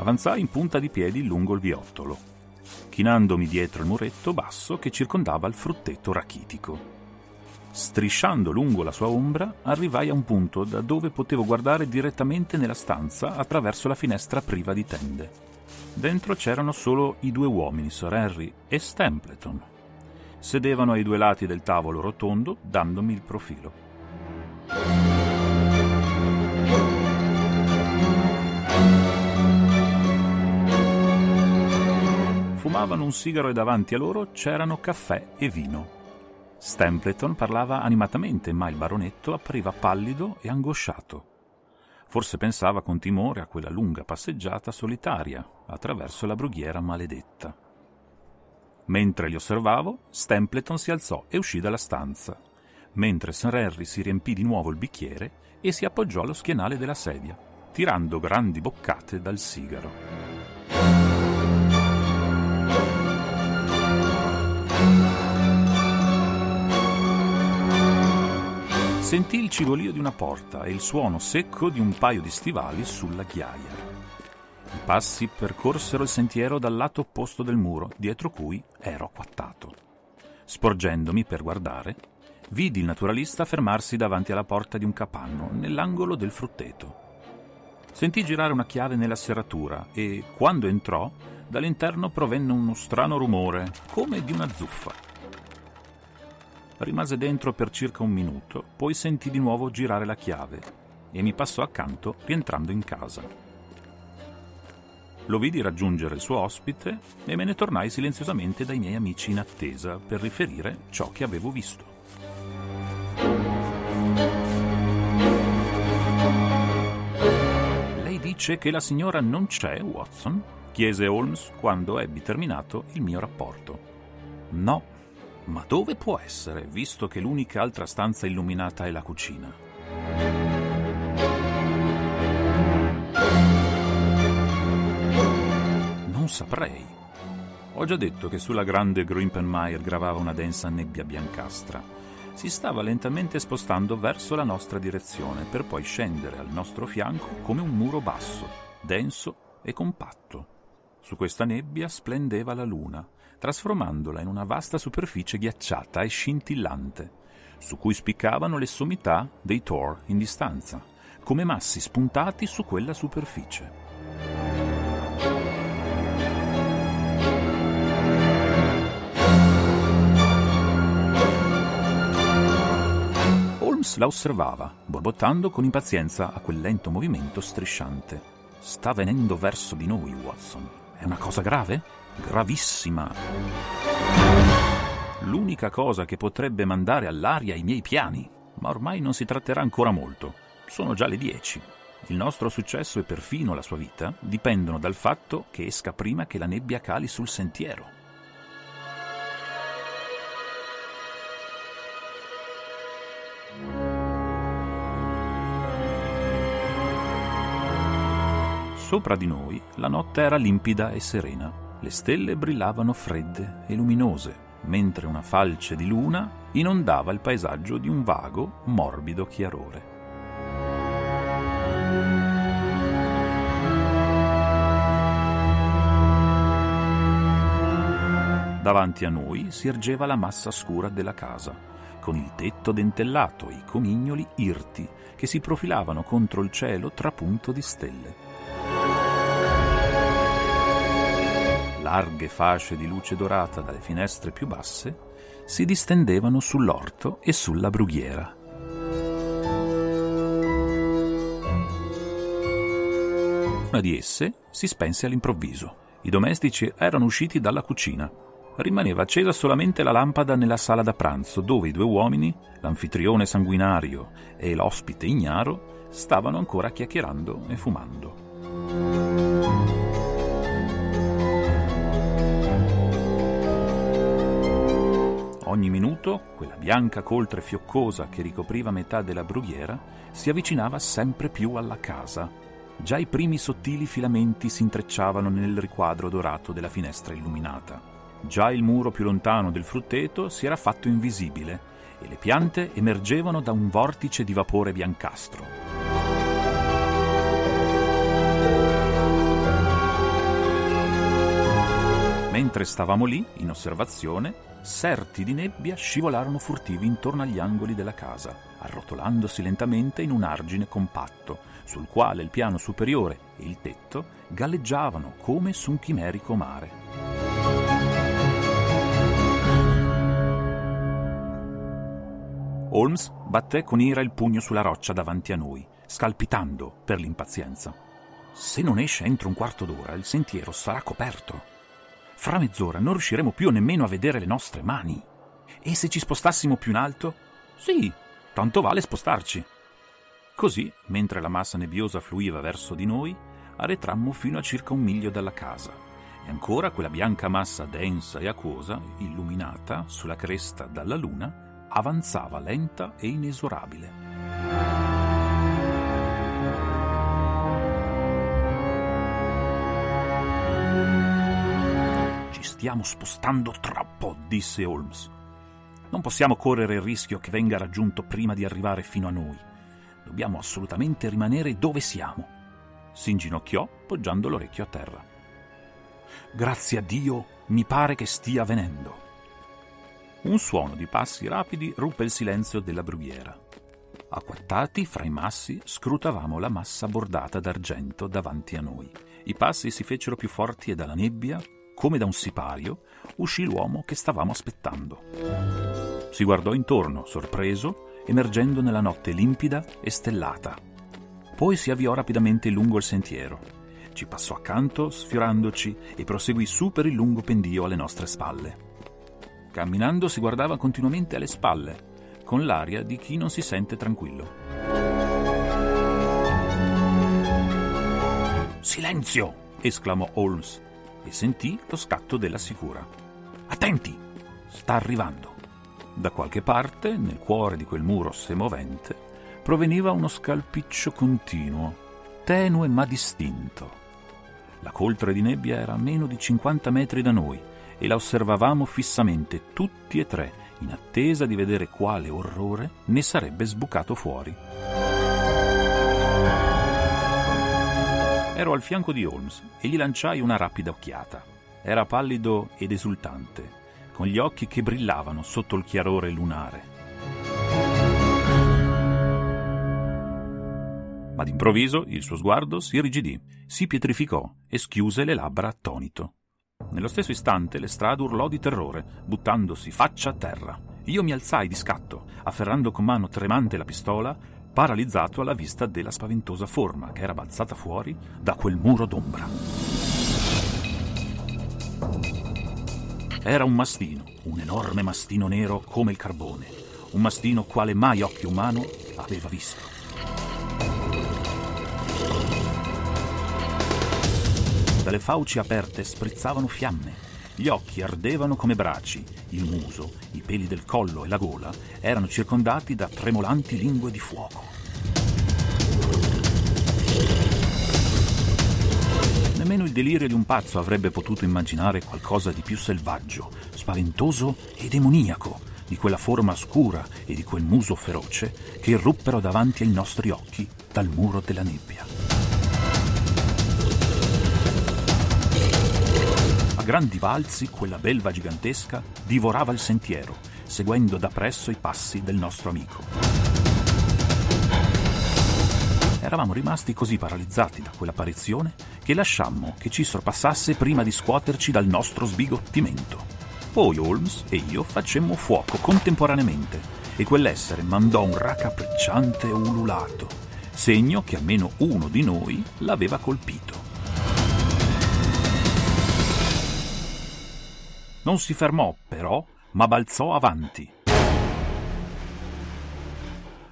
Avanzai in punta di piedi lungo il viottolo, chinandomi dietro il muretto basso che circondava il frutteto rachitico. Strisciando lungo la sua ombra, arrivai a un punto da dove potevo guardare direttamente nella stanza attraverso la finestra priva di tende. Dentro c'erano solo i due uomini, Sir Harry e Stempleton. Sedevano ai due lati del tavolo rotondo, dandomi il profilo. Fumavano un sigaro e davanti a loro c'erano caffè e vino. Stempleton parlava animatamente, ma il baronetto appariva pallido e angosciato. Forse pensava con timore a quella lunga passeggiata solitaria attraverso la brughiera maledetta. Mentre li osservavo, Stempleton si alzò e uscì dalla stanza, mentre Sir Harry si riempì di nuovo il bicchiere e si appoggiò allo schienale della sedia, tirando grandi boccate dal sigaro. Sentì il cigolio di una porta e il suono secco di un paio di stivali sulla ghiaia. I passi percorsero il sentiero dal lato opposto del muro, dietro cui ero acquattato. Sporgendomi per guardare, vidi il naturalista fermarsi davanti alla porta di un capanno, nell'angolo del frutteto. Sentì girare una chiave nella serratura e, quando entrò, dall'interno provenne uno strano rumore, come di una zuffa. Rimase dentro per circa un minuto, poi sentì di nuovo girare la chiave e mi passò accanto rientrando in casa. Lo vidi raggiungere il suo ospite e me ne tornai silenziosamente dai miei amici in attesa per riferire ciò che avevo visto. Lei dice che la signora non c'è, Watson? chiese Holmes quando ebbi terminato il mio rapporto. No, ma dove può essere, visto che l'unica altra stanza illuminata è la cucina? Non saprei. Ho già detto che sulla grande Grimpenmire gravava una densa nebbia biancastra. Si stava lentamente spostando verso la nostra direzione per poi scendere al nostro fianco come un muro basso, denso e compatto. Su questa nebbia splendeva la luna, trasformandola in una vasta superficie ghiacciata e scintillante, su cui spiccavano le sommità dei Thor in distanza, come massi spuntati su quella superficie. Holmes la osservava, borbottando con impazienza a quel lento movimento strisciante. Sta venendo verso di noi, Watson. È una cosa grave? Gravissima. L'unica cosa che potrebbe mandare all'aria i miei piani. Ma ormai non si tratterà ancora molto. Sono già le dieci. Il nostro successo e perfino la sua vita dipendono dal fatto che esca prima che la nebbia cali sul sentiero. Sopra di noi la notte era limpida e serena. Le stelle brillavano fredde e luminose, mentre una falce di luna inondava il paesaggio di un vago, morbido chiarore. Davanti a noi si ergeva la massa scura della casa, con il tetto dentellato e i comignoli irti che si profilavano contro il cielo trapunto di stelle. Larghe fasce di luce dorata dalle finestre più basse si distendevano sull'orto e sulla brughiera. Una di esse si spense all'improvviso. I domestici erano usciti dalla cucina. Rimaneva accesa solamente la lampada nella sala da pranzo, dove i due uomini, l'anfitrione sanguinario e l'ospite ignaro, stavano ancora chiacchierando e fumando. Ogni minuto quella bianca coltre fioccosa che ricopriva metà della brughiera si avvicinava sempre più alla casa. Già i primi sottili filamenti si intrecciavano nel riquadro dorato della finestra illuminata. Già il muro più lontano del frutteto si era fatto invisibile e le piante emergevano da un vortice di vapore biancastro. Mentre stavamo lì, in osservazione, serti di nebbia scivolarono furtivi intorno agli angoli della casa, arrotolandosi lentamente in un argine compatto, sul quale il piano superiore e il tetto galleggiavano come su un chimerico mare. Holmes batté con ira il pugno sulla roccia davanti a noi, scalpitando per l'impazienza. Se non esce entro un quarto d'ora, il sentiero sarà coperto. Fra mezz'ora non riusciremo più nemmeno a vedere le nostre mani. E se ci spostassimo più in alto? Sì, tanto vale spostarci. Così, mentre la massa nebbiosa fluiva verso di noi, arretrammo fino a circa un miglio dalla casa. E ancora quella bianca massa densa e acquosa, illuminata sulla cresta dalla luna, avanzava lenta e inesorabile. Stiamo spostando troppo, disse Holmes. Non possiamo correre il rischio che venga raggiunto prima di arrivare fino a noi. Dobbiamo assolutamente rimanere dove siamo. Si inginocchiò, poggiando l'orecchio a terra. Grazie a Dio, mi pare che stia venendo. Un suono di passi rapidi ruppe il silenzio della brughiera. Acquattati fra i massi, scrutavamo la massa bordata d'argento davanti a noi. I passi si fecero più forti e dalla nebbia come da un sipario, uscì l'uomo che stavamo aspettando. Si guardò intorno, sorpreso, emergendo nella notte limpida e stellata. Poi si avviò rapidamente lungo il sentiero. Ci passò accanto, sfiorandoci, e proseguì su per il lungo pendio alle nostre spalle. Camminando si guardava continuamente alle spalle, con l'aria di chi non si sente tranquillo. Silenzio! esclamò Holmes e sentì lo scatto della sicura. Attenti! Sta arrivando. Da qualche parte, nel cuore di quel muro semovente, proveniva uno scalpiccio continuo, tenue ma distinto. La coltre di nebbia era a meno di 50 metri da noi e la osservavamo fissamente tutti e tre, in attesa di vedere quale orrore ne sarebbe sbucato fuori. Ero al fianco di Holmes e gli lanciai una rapida occhiata. Era pallido ed esultante, con gli occhi che brillavano sotto il chiarore lunare. Ma d'improvviso il suo sguardo si irrigidì, si pietrificò e schiuse le labbra attonito. Nello stesso istante Lestrade urlò di terrore, buttandosi faccia a terra. Io mi alzai di scatto, afferrando con mano tremante la pistola, paralizzato alla vista della spaventosa forma che era balzata fuori da quel muro d'ombra. Era un mastino, un enorme mastino nero come il carbone, un mastino quale mai occhio umano aveva visto. Dalle fauci aperte sprizzavano fiamme gli occhi ardevano come braci, il muso, i peli del collo e la gola erano circondati da tremolanti lingue di fuoco. Nemmeno il delirio di un pazzo avrebbe potuto immaginare qualcosa di più selvaggio, spaventoso e demoniaco di quella forma scura e di quel muso feroce che irruppero davanti ai nostri occhi dal muro della nebbia. Grandi balzi quella belva gigantesca divorava il sentiero, seguendo da presso i passi del nostro amico. Eravamo rimasti così paralizzati da quell'apparizione che lasciammo che ci sorpassasse prima di scuoterci dal nostro sbigottimento. Poi Holmes e io facemmo fuoco contemporaneamente e quell'essere mandò un raccapricciante ululato, segno che almeno uno di noi l'aveva colpito. Non si fermò, però, ma balzò avanti.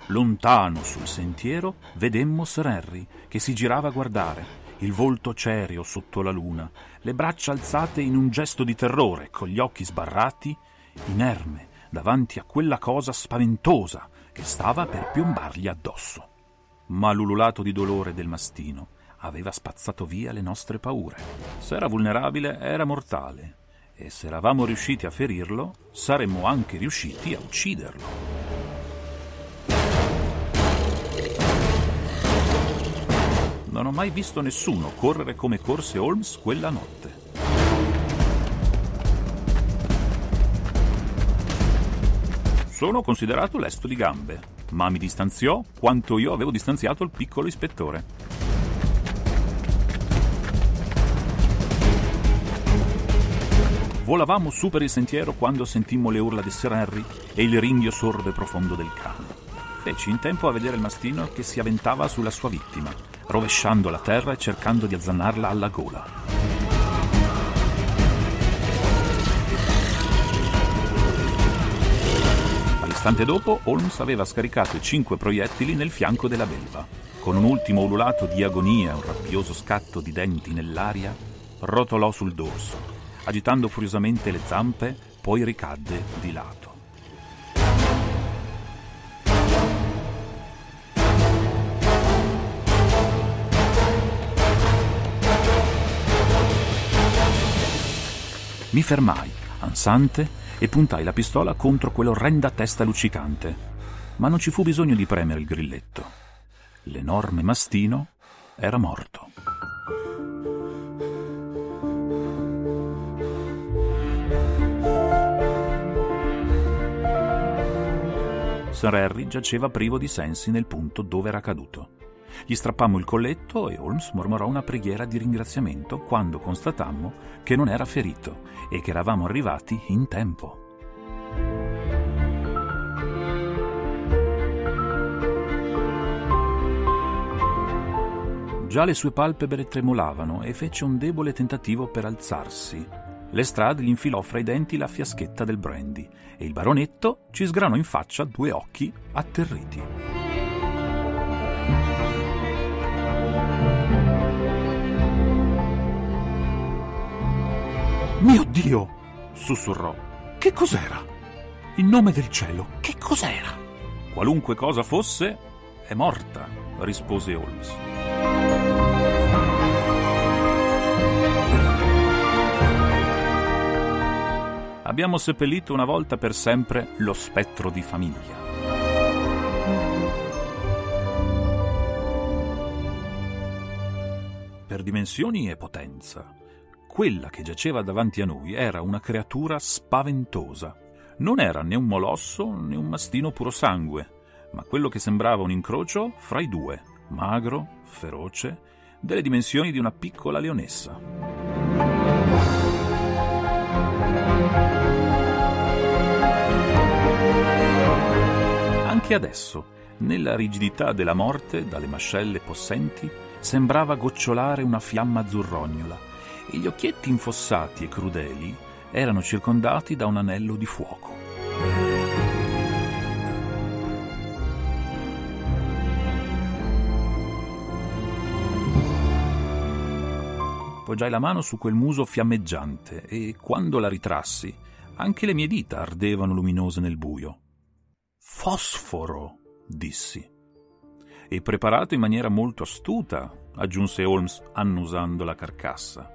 Lontano sul sentiero vedemmo Sir Harry che si girava a guardare, il volto cereo sotto la luna, le braccia alzate in un gesto di terrore, con gli occhi sbarrati, inerme davanti a quella cosa spaventosa che stava per piombargli addosso. Ma l'ululato di dolore del mastino aveva spazzato via le nostre paure. Se era vulnerabile, era mortale e se eravamo riusciti a ferirlo, saremmo anche riusciti a ucciderlo. Non ho mai visto nessuno correre come corse Holmes quella notte. Sono considerato lesto di gambe, ma mi distanziò quanto io avevo distanziato il piccolo ispettore. Volavamo su per il sentiero quando sentimmo le urla di Sir Henry e il ringhio sordo e profondo del cane. Feci in tempo a vedere il mastino che si avventava sulla sua vittima, rovesciando la terra e cercando di azzannarla alla gola. All'istante dopo, Holmes aveva scaricato i cinque proiettili nel fianco della belva. Con un ultimo ululato di agonia e un rabbioso scatto di denti nell'aria, rotolò sul dorso agitando furiosamente le zampe, poi ricadde di lato. Mi fermai, ansante, e puntai la pistola contro quell'orrenda testa luccicante, ma non ci fu bisogno di premere il grilletto. L'enorme mastino era morto. Sir Harry giaceva privo di sensi nel punto dove era caduto. Gli strappammo il colletto e Holmes mormorò una preghiera di ringraziamento quando constatammo che non era ferito e che eravamo arrivati in tempo. Già le sue palpebre tremolavano e fece un debole tentativo per alzarsi, Lestrade gli infilò fra i denti la fiaschetta del brandy e il baronetto ci sgranò in faccia due occhi atterriti. Mio Dio! sussurrò. Che cos'era? In nome del cielo, che cos'era? Qualunque cosa fosse, è morta, rispose Holmes. Abbiamo seppellito una volta per sempre lo spettro di famiglia. Per dimensioni e potenza, quella che giaceva davanti a noi era una creatura spaventosa. Non era né un molosso né un mastino puro sangue, ma quello che sembrava un incrocio fra i due, magro, feroce, delle dimensioni di una piccola leonessa. Anche adesso, nella rigidità della morte, dalle mascelle possenti, sembrava gocciolare una fiamma azzurrognola e gli occhietti infossati e crudeli erano circondati da un anello di fuoco. Poggiai la mano su quel muso fiammeggiante e quando la ritrassi, anche le mie dita ardevano luminose nel buio. Fosforo, dissi. E preparato in maniera molto astuta, aggiunse Holmes annusando la carcassa.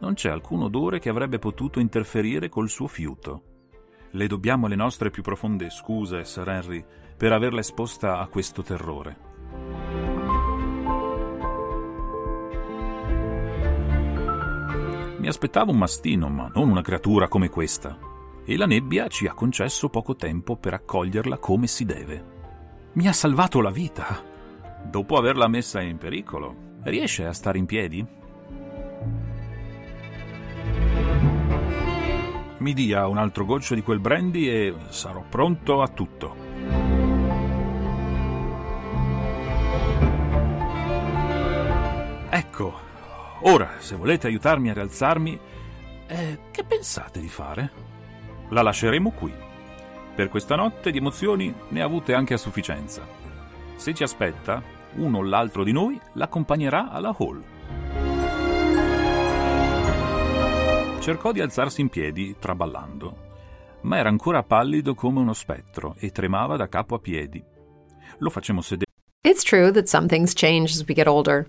Non c'è alcun odore che avrebbe potuto interferire col suo fiuto. Le dobbiamo le nostre più profonde scuse, Sir Henry, per averla esposta a questo terrore. Mi aspettavo un mastino, ma non una creatura come questa. E la nebbia ci ha concesso poco tempo per accoglierla come si deve. Mi ha salvato la vita. Dopo averla messa in pericolo, riesce a stare in piedi? Mi dia un altro goccio di quel brandy e sarò pronto a tutto. Ecco, Ora, se volete aiutarmi a rialzarmi, eh, che pensate di fare? La lasceremo qui. Per questa notte di emozioni ne ha avute anche a sufficienza. Se ci aspetta, uno o l'altro di noi l'accompagnerà alla hall. Cercò di alzarsi in piedi, traballando, ma era ancora pallido come uno spettro e tremava da capo a piedi. Lo facemmo sedere. It's true that some things change as we get older.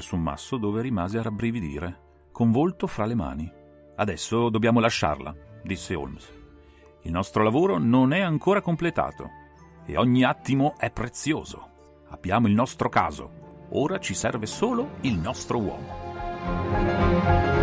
su un masso dove rimase a rabbrividire, con volto fra le mani. Adesso dobbiamo lasciarla, disse Holmes. Il nostro lavoro non è ancora completato e ogni attimo è prezioso. Abbiamo il nostro caso. Ora ci serve solo il nostro uomo.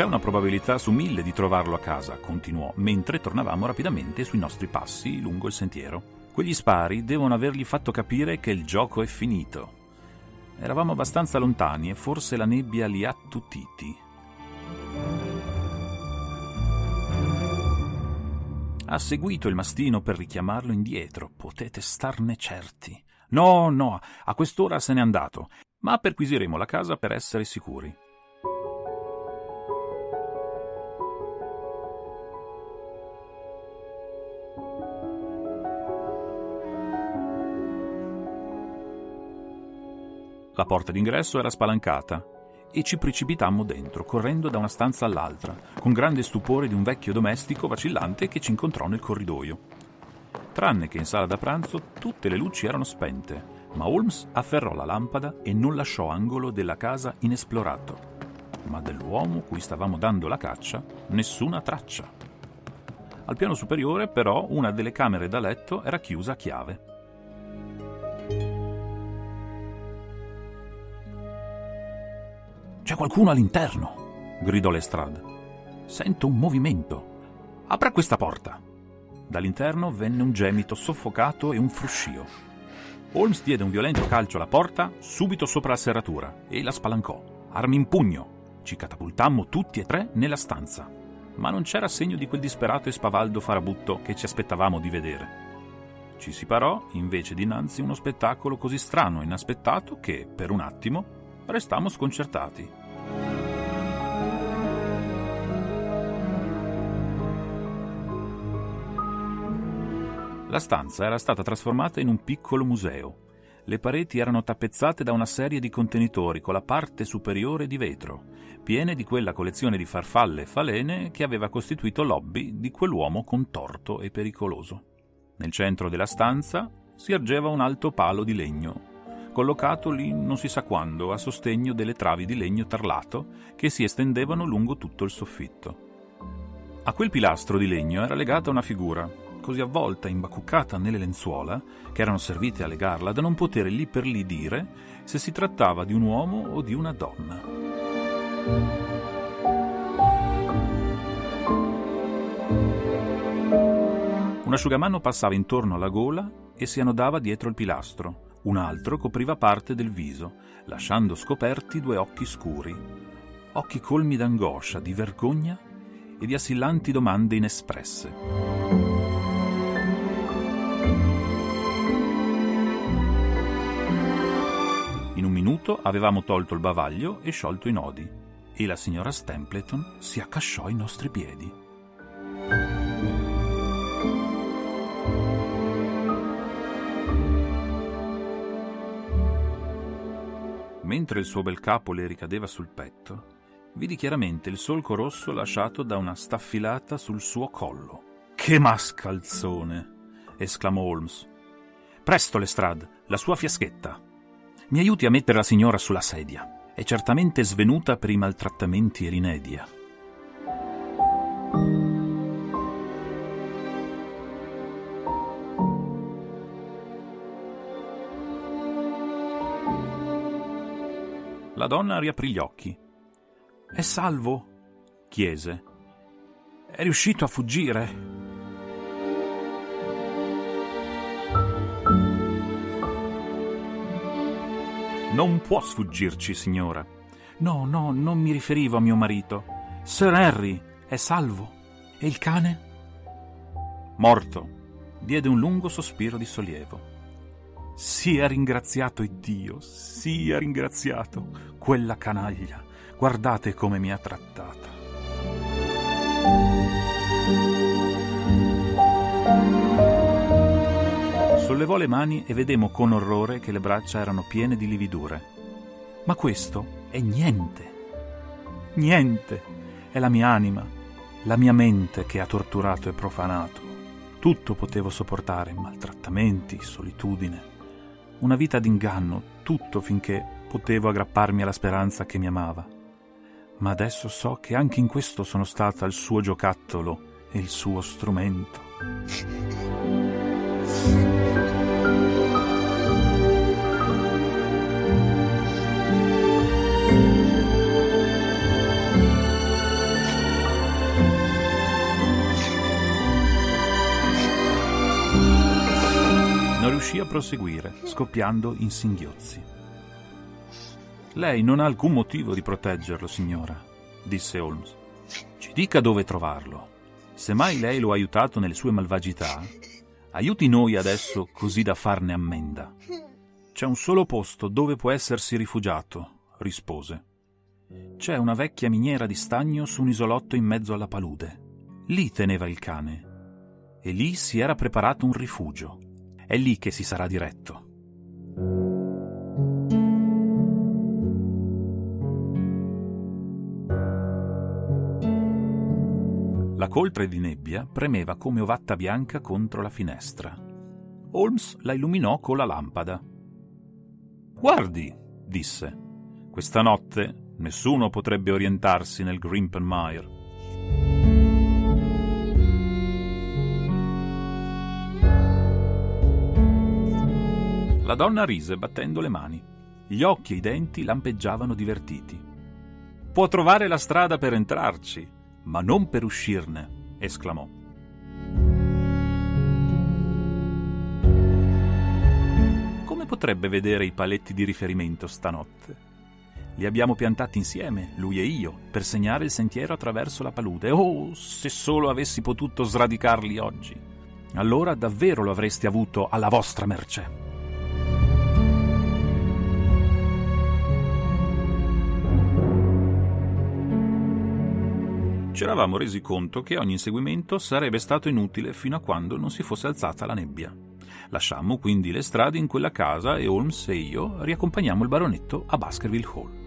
C'è una probabilità su mille di trovarlo a casa, continuò, mentre tornavamo rapidamente sui nostri passi lungo il sentiero. Quegli spari devono avergli fatto capire che il gioco è finito. Eravamo abbastanza lontani e forse la nebbia li ha attutiti. Ha seguito il mastino per richiamarlo indietro, potete starne certi. No, no, a quest'ora se n'è andato, ma perquisiremo la casa per essere sicuri. La porta d'ingresso era spalancata e ci precipitammo dentro, correndo da una stanza all'altra, con grande stupore di un vecchio domestico vacillante che ci incontrò nel corridoio. Tranne che in sala da pranzo tutte le luci erano spente, ma Holmes afferrò la lampada e non lasciò angolo della casa inesplorato. Ma dell'uomo cui stavamo dando la caccia, nessuna traccia. Al piano superiore, però, una delle camere da letto era chiusa a chiave. Qualcuno all'interno, gridò Lestrade. Sento un movimento. Apra questa porta. Dall'interno venne un gemito soffocato e un fruscio. Holmes diede un violento calcio alla porta, subito sopra la serratura, e la spalancò. Armi in pugno. Ci catapultammo tutti e tre nella stanza. Ma non c'era segno di quel disperato e spavaldo farabutto che ci aspettavamo di vedere. Ci si parò, invece, dinanzi uno spettacolo così strano e inaspettato che, per un attimo, Restammo sconcertati. La stanza era stata trasformata in un piccolo museo. Le pareti erano tappezzate da una serie di contenitori con la parte superiore di vetro, piene di quella collezione di farfalle e falene che aveva costituito l'hobby di quell'uomo contorto e pericoloso. Nel centro della stanza si ergeva un alto palo di legno, collocato lì non si sa quando, a sostegno delle travi di legno tarlato che si estendevano lungo tutto il soffitto. A quel pilastro di legno era legata una figura, così avvolta e imbacuccata nelle lenzuola, che erano servite a legarla, da non poter lì per lì dire se si trattava di un uomo o di una donna. Un asciugamano passava intorno alla gola e si annodava dietro il pilastro. Un altro copriva parte del viso, lasciando scoperti due occhi scuri. Occhi colmi d'angoscia, di vergogna e di assillanti domande inespresse. In un minuto avevamo tolto il bavaglio e sciolto i nodi, e la signora Stempleton si accasciò ai nostri piedi. Mentre il suo bel capo le ricadeva sul petto, vidi chiaramente il solco rosso lasciato da una staffilata sul suo collo. Che mascalzone! esclamò Holmes. Presto, Lestrade, la sua fiaschetta. Mi aiuti a mettere la signora sulla sedia. È certamente svenuta per i maltrattamenti e La donna riaprì gli occhi. È salvo? chiese. È riuscito a fuggire? Non può sfuggirci, signora. No, no, non mi riferivo a mio marito. Sir Harry è salvo. E il cane? Morto. Diede un lungo sospiro di sollievo. Sia ringraziato Dio, sia ringraziato quella canaglia. Guardate come mi ha trattata. Sollevò le mani e vedemmo con orrore che le braccia erano piene di lividure. Ma questo è niente. Niente. È la mia anima, la mia mente che ha torturato e profanato. Tutto potevo sopportare, maltrattamenti, solitudine, una vita d'inganno, tutto finché potevo aggrapparmi alla speranza che mi amava. Ma adesso so che anche in questo sono stata il suo giocattolo e il suo strumento. Riuscì a proseguire, scoppiando in singhiozzi. Lei non ha alcun motivo di proteggerlo, signora, disse Holmes. Ci dica dove trovarlo. Se mai lei lo ha aiutato nelle sue malvagità, aiuti noi adesso così da farne ammenda. C'è un solo posto dove può essersi rifugiato, rispose. C'è una vecchia miniera di stagno su un isolotto in mezzo alla palude. Lì teneva il cane. E lì si era preparato un rifugio. È lì che si sarà diretto. La coltre di nebbia premeva come ovatta bianca contro la finestra. Holmes la illuminò con la lampada. Guardi, disse, questa notte nessuno potrebbe orientarsi nel Grimpenmire. La donna rise battendo le mani. Gli occhi e i denti lampeggiavano divertiti. Può trovare la strada per entrarci, ma non per uscirne, esclamò. Come potrebbe vedere i paletti di riferimento stanotte? Li abbiamo piantati insieme, lui e io, per segnare il sentiero attraverso la palude. Oh, se solo avessi potuto sradicarli oggi! Allora davvero lo avreste avuto alla vostra mercé. Ci eravamo resi conto che ogni inseguimento sarebbe stato inutile fino a quando non si fosse alzata la nebbia. Lasciammo quindi le strade in quella casa e Holmes e io riaccompagniamo il baronetto a Baskerville Hall.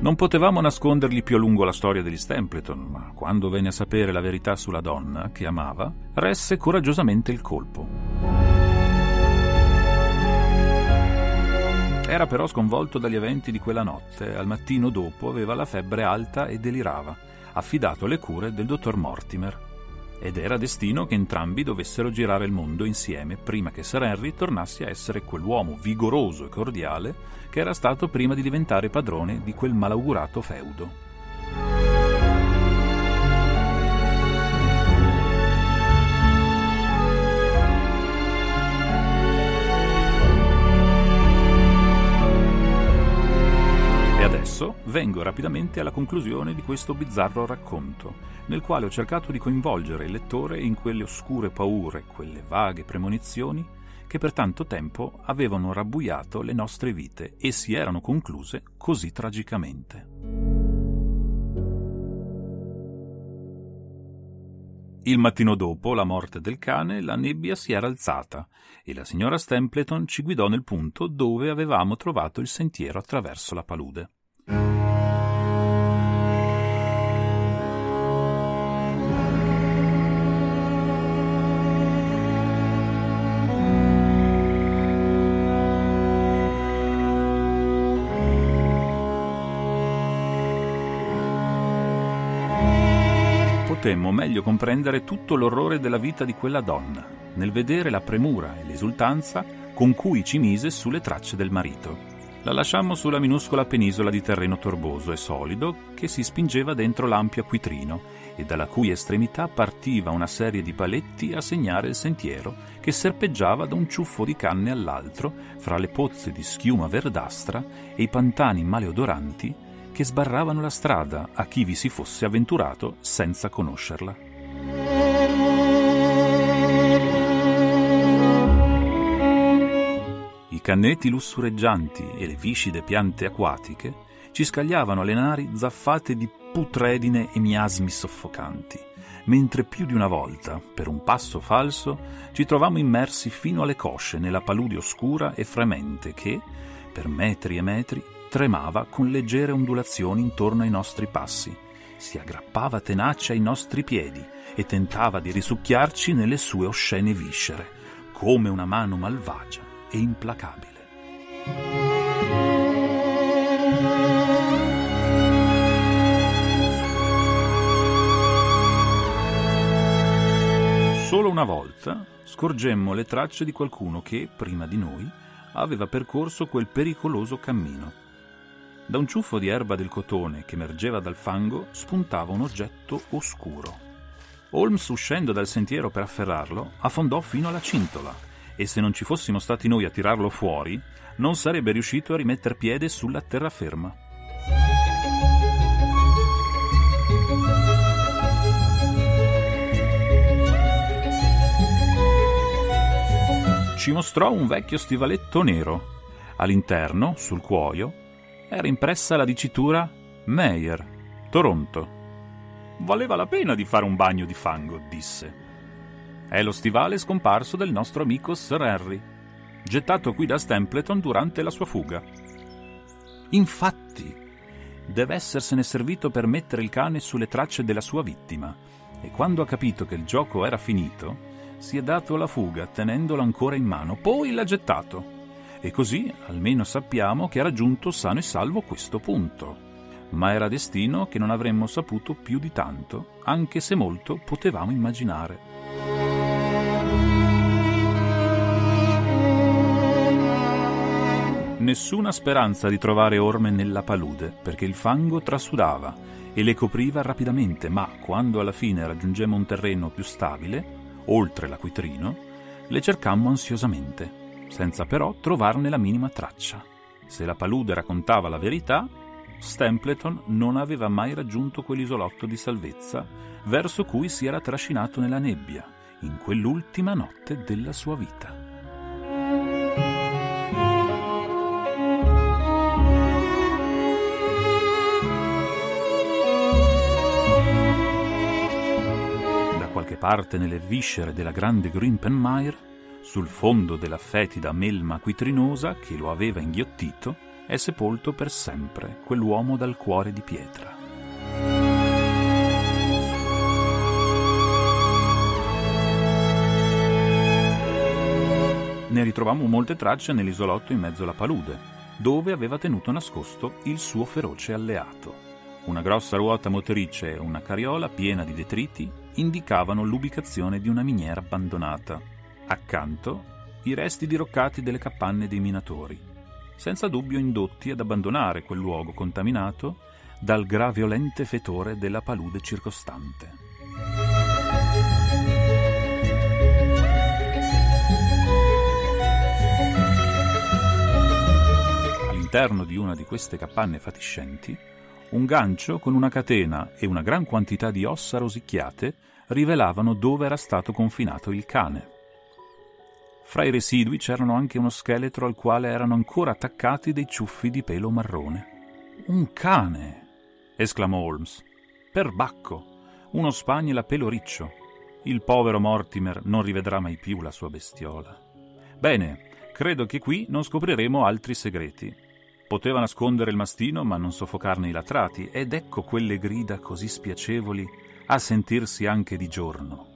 Non potevamo nascondergli più a lungo la storia degli Stempleton, ma quando venne a sapere la verità sulla donna che amava, resse coraggiosamente il colpo. Era però sconvolto dagli eventi di quella notte. Al mattino dopo aveva la febbre alta e delirava, affidato alle cure del dottor Mortimer. Ed era destino che entrambi dovessero girare il mondo insieme prima che Sir Henry tornasse a essere quell'uomo vigoroso e cordiale che era stato prima di diventare padrone di quel malaugurato feudo. Adesso vengo rapidamente alla conclusione di questo bizzarro racconto, nel quale ho cercato di coinvolgere il lettore in quelle oscure paure, quelle vaghe premonizioni che per tanto tempo avevano rabbuiato le nostre vite e si erano concluse così tragicamente. Il mattino dopo la morte del cane, la nebbia si era alzata e la signora Stempleton ci guidò nel punto dove avevamo trovato il sentiero attraverso la palude. Potemmo meglio comprendere tutto l'orrore della vita di quella donna, nel vedere la premura e l'esultanza con cui ci mise sulle tracce del marito. La lasciammo sulla minuscola penisola di terreno torboso e solido che si spingeva dentro l'ampio acquitrino e dalla cui estremità partiva una serie di paletti a segnare il sentiero che serpeggiava da un ciuffo di canne all'altro fra le pozze di schiuma verdastra e i pantani maleodoranti che sbarravano la strada a chi vi si fosse avventurato senza conoscerla. canneti lussureggianti e le viscide piante acquatiche ci scagliavano alle nari zaffate di putredine e miasmi soffocanti, mentre più di una volta, per un passo falso, ci trovammo immersi fino alle cosce nella palude oscura e fremente che, per metri e metri, tremava con leggere ondulazioni intorno ai nostri passi, si aggrappava tenace ai nostri piedi e tentava di risucchiarci nelle sue oscene viscere, come una mano malvagia e implacabile. Solo una volta scorgemmo le tracce di qualcuno che, prima di noi, aveva percorso quel pericoloso cammino. Da un ciuffo di erba del cotone che emergeva dal fango spuntava un oggetto oscuro. Holmes, uscendo dal sentiero per afferrarlo, affondò fino alla cintola e se non ci fossimo stati noi a tirarlo fuori, non sarebbe riuscito a rimetter piede sulla terraferma. Ci mostrò un vecchio stivaletto nero. All'interno, sul cuoio, era impressa la dicitura Meyer, Toronto. Valeva la pena di fare un bagno di fango, disse. È lo stivale scomparso del nostro amico Sir Harry, gettato qui da Stempleton durante la sua fuga. Infatti, deve essersene servito per mettere il cane sulle tracce della sua vittima, e quando ha capito che il gioco era finito, si è dato alla fuga tenendolo ancora in mano, poi l'ha gettato. E così almeno sappiamo che ha raggiunto sano e salvo questo punto. Ma era destino che non avremmo saputo più di tanto, anche se molto potevamo immaginare. Nessuna speranza di trovare orme nella palude, perché il fango trasudava e le copriva rapidamente, ma quando alla fine raggiungemmo un terreno più stabile, oltre l'acquitrino, le cercammo ansiosamente, senza però trovarne la minima traccia. Se la palude raccontava la verità, Stempleton non aveva mai raggiunto quell'isolotto di salvezza verso cui si era trascinato nella nebbia in quell'ultima notte della sua vita. Da qualche parte nelle viscere della grande Grimpenmire sul fondo della fetida melma quitrinosa che lo aveva inghiottito, è sepolto per sempre quell'uomo dal cuore di pietra. Ne ritrovammo molte tracce nell'isolotto in mezzo alla palude, dove aveva tenuto nascosto il suo feroce alleato. Una grossa ruota motrice e una carriola piena di detriti indicavano l'ubicazione di una miniera abbandonata. Accanto i resti diroccati delle capanne dei minatori, senza dubbio indotti ad abbandonare quel luogo contaminato dal graviolente fetore della palude circostante. All'interno di una di queste capanne fatiscenti, un gancio con una catena e una gran quantità di ossa rosicchiate rivelavano dove era stato confinato il cane. Fra i residui c'erano anche uno scheletro al quale erano ancora attaccati dei ciuffi di pelo marrone. Un cane! esclamò Holmes. Perbacco! Uno spagnola a pelo riccio. Il povero Mortimer non rivedrà mai più la sua bestiola. Bene, credo che qui non scopriremo altri segreti. Poteva nascondere il mastino, ma non soffocarne i latrati, ed ecco quelle grida così spiacevoli a sentirsi anche di giorno.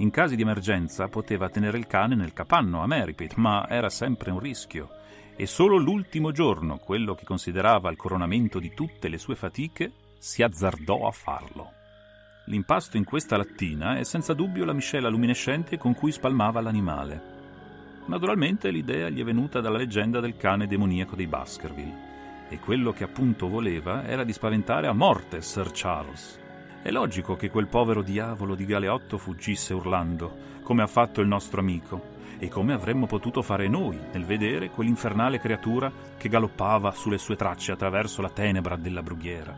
In casi di emergenza poteva tenere il cane nel capanno a Meripit, ma era sempre un rischio. E solo l'ultimo giorno, quello che considerava il coronamento di tutte le sue fatiche, si azzardò a farlo. L'impasto in questa lattina è senza dubbio la miscela luminescente con cui spalmava l'animale. Naturalmente l'idea gli è venuta dalla leggenda del cane demoniaco dei Baskerville, e quello che appunto voleva era di spaventare a morte Sir Charles. È logico che quel povero diavolo di Galeotto fuggisse urlando, come ha fatto il nostro amico, e come avremmo potuto fare noi nel vedere quell'infernale creatura che galoppava sulle sue tracce attraverso la tenebra della brughiera.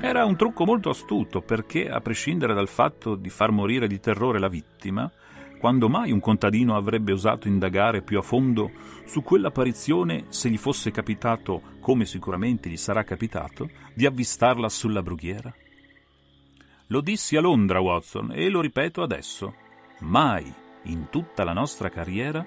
Era un trucco molto astuto perché, a prescindere dal fatto di far morire di terrore la vittima, quando mai un contadino avrebbe osato indagare più a fondo su quell'apparizione se gli fosse capitato, come sicuramente gli sarà capitato, di avvistarla sulla brughiera? Lo dissi a Londra, Watson, e lo ripeto adesso. Mai, in tutta la nostra carriera,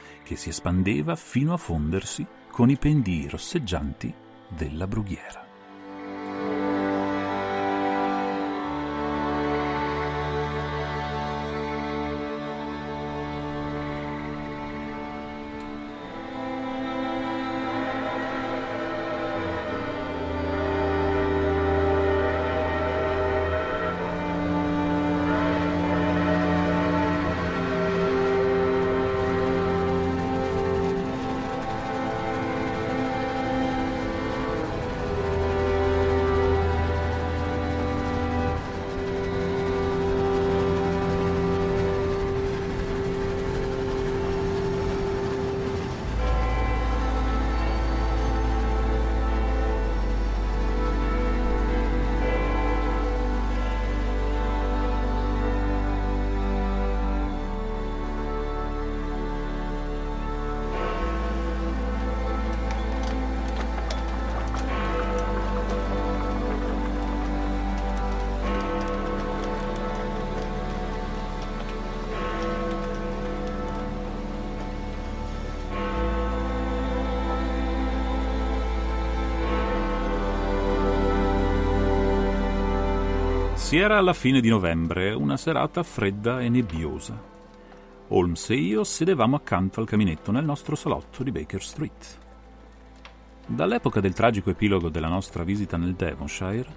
che si espandeva fino a fondersi con i pendii rosseggianti della brughiera. Si era alla fine di novembre, una serata fredda e nebbiosa. Holmes e io sedevamo accanto al caminetto nel nostro salotto di Baker Street. Dall'epoca del tragico epilogo della nostra visita nel Devonshire,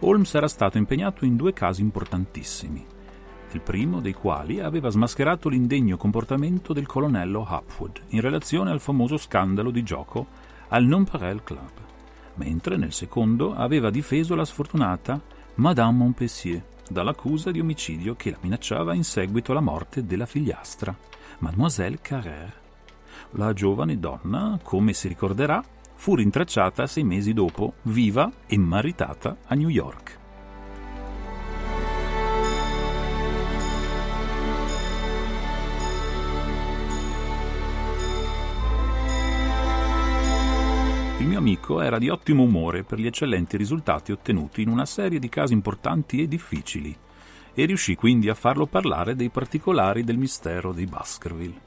Holmes era stato impegnato in due casi importantissimi, il primo dei quali aveva smascherato l'indegno comportamento del colonnello Hapwood in relazione al famoso scandalo di gioco al Nonpareil Club, mentre nel secondo aveva difeso la sfortunata Madame Montpensier dall'accusa di omicidio che la minacciava in seguito alla morte della figliastra, Mademoiselle Carrère. La giovane donna, come si ricorderà, fu rintracciata sei mesi dopo, viva e maritata a New York. Amico era di ottimo umore per gli eccellenti risultati ottenuti in una serie di casi importanti e difficili, e riuscì quindi a farlo parlare dei particolari del mistero di Baskerville.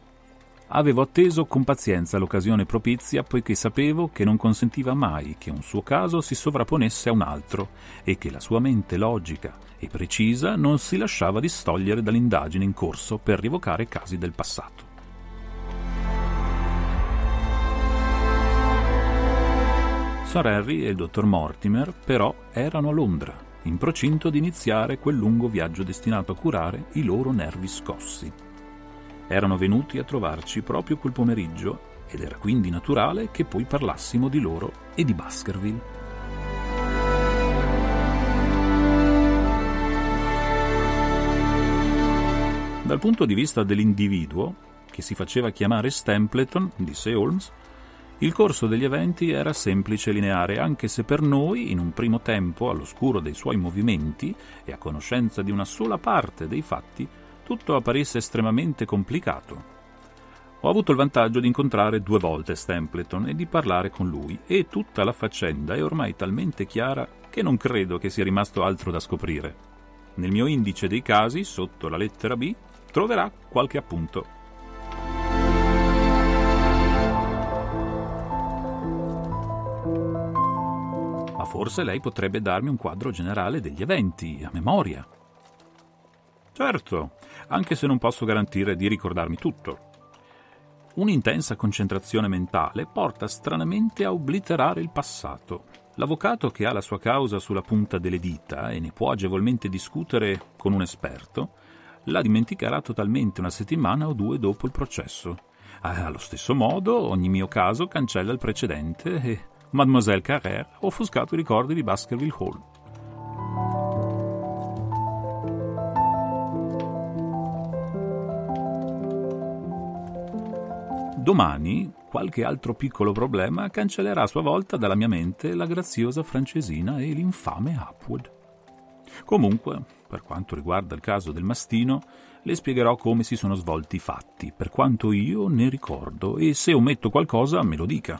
Avevo atteso con pazienza l'occasione propizia poiché sapevo che non consentiva mai che un suo caso si sovrapponesse a un altro e che la sua mente logica e precisa non si lasciava distogliere dall'indagine in corso per rievocare casi del passato. Sir Harry e il dottor Mortimer però erano a Londra, in procinto di iniziare quel lungo viaggio destinato a curare i loro nervi scossi. Erano venuti a trovarci proprio quel pomeriggio ed era quindi naturale che poi parlassimo di loro e di Baskerville. Dal punto di vista dell'individuo, che si faceva chiamare Stempleton, disse Holmes, il corso degli eventi era semplice e lineare, anche se per noi, in un primo tempo, all'oscuro dei suoi movimenti e a conoscenza di una sola parte dei fatti, tutto apparisse estremamente complicato. Ho avuto il vantaggio di incontrare due volte Stempleton e di parlare con lui, e tutta la faccenda è ormai talmente chiara che non credo che sia rimasto altro da scoprire. Nel mio indice dei casi, sotto la lettera B, troverà qualche appunto. Ma forse lei potrebbe darmi un quadro generale degli eventi, a memoria. Certo, anche se non posso garantire di ricordarmi tutto. Un'intensa concentrazione mentale porta stranamente a obliterare il passato. L'avvocato che ha la sua causa sulla punta delle dita e ne può agevolmente discutere con un esperto, la dimenticherà totalmente una settimana o due dopo il processo. Allo stesso modo, ogni mio caso cancella il precedente e Mademoiselle Carrère ha offuscato i ricordi di Baskerville Hall. Domani qualche altro piccolo problema cancellerà a sua volta dalla mia mente la graziosa francesina e l'infame Hapwood. Comunque, per quanto riguarda il caso del mastino, le spiegherò come si sono svolti i fatti, per quanto io ne ricordo, e se ometto qualcosa me lo dica.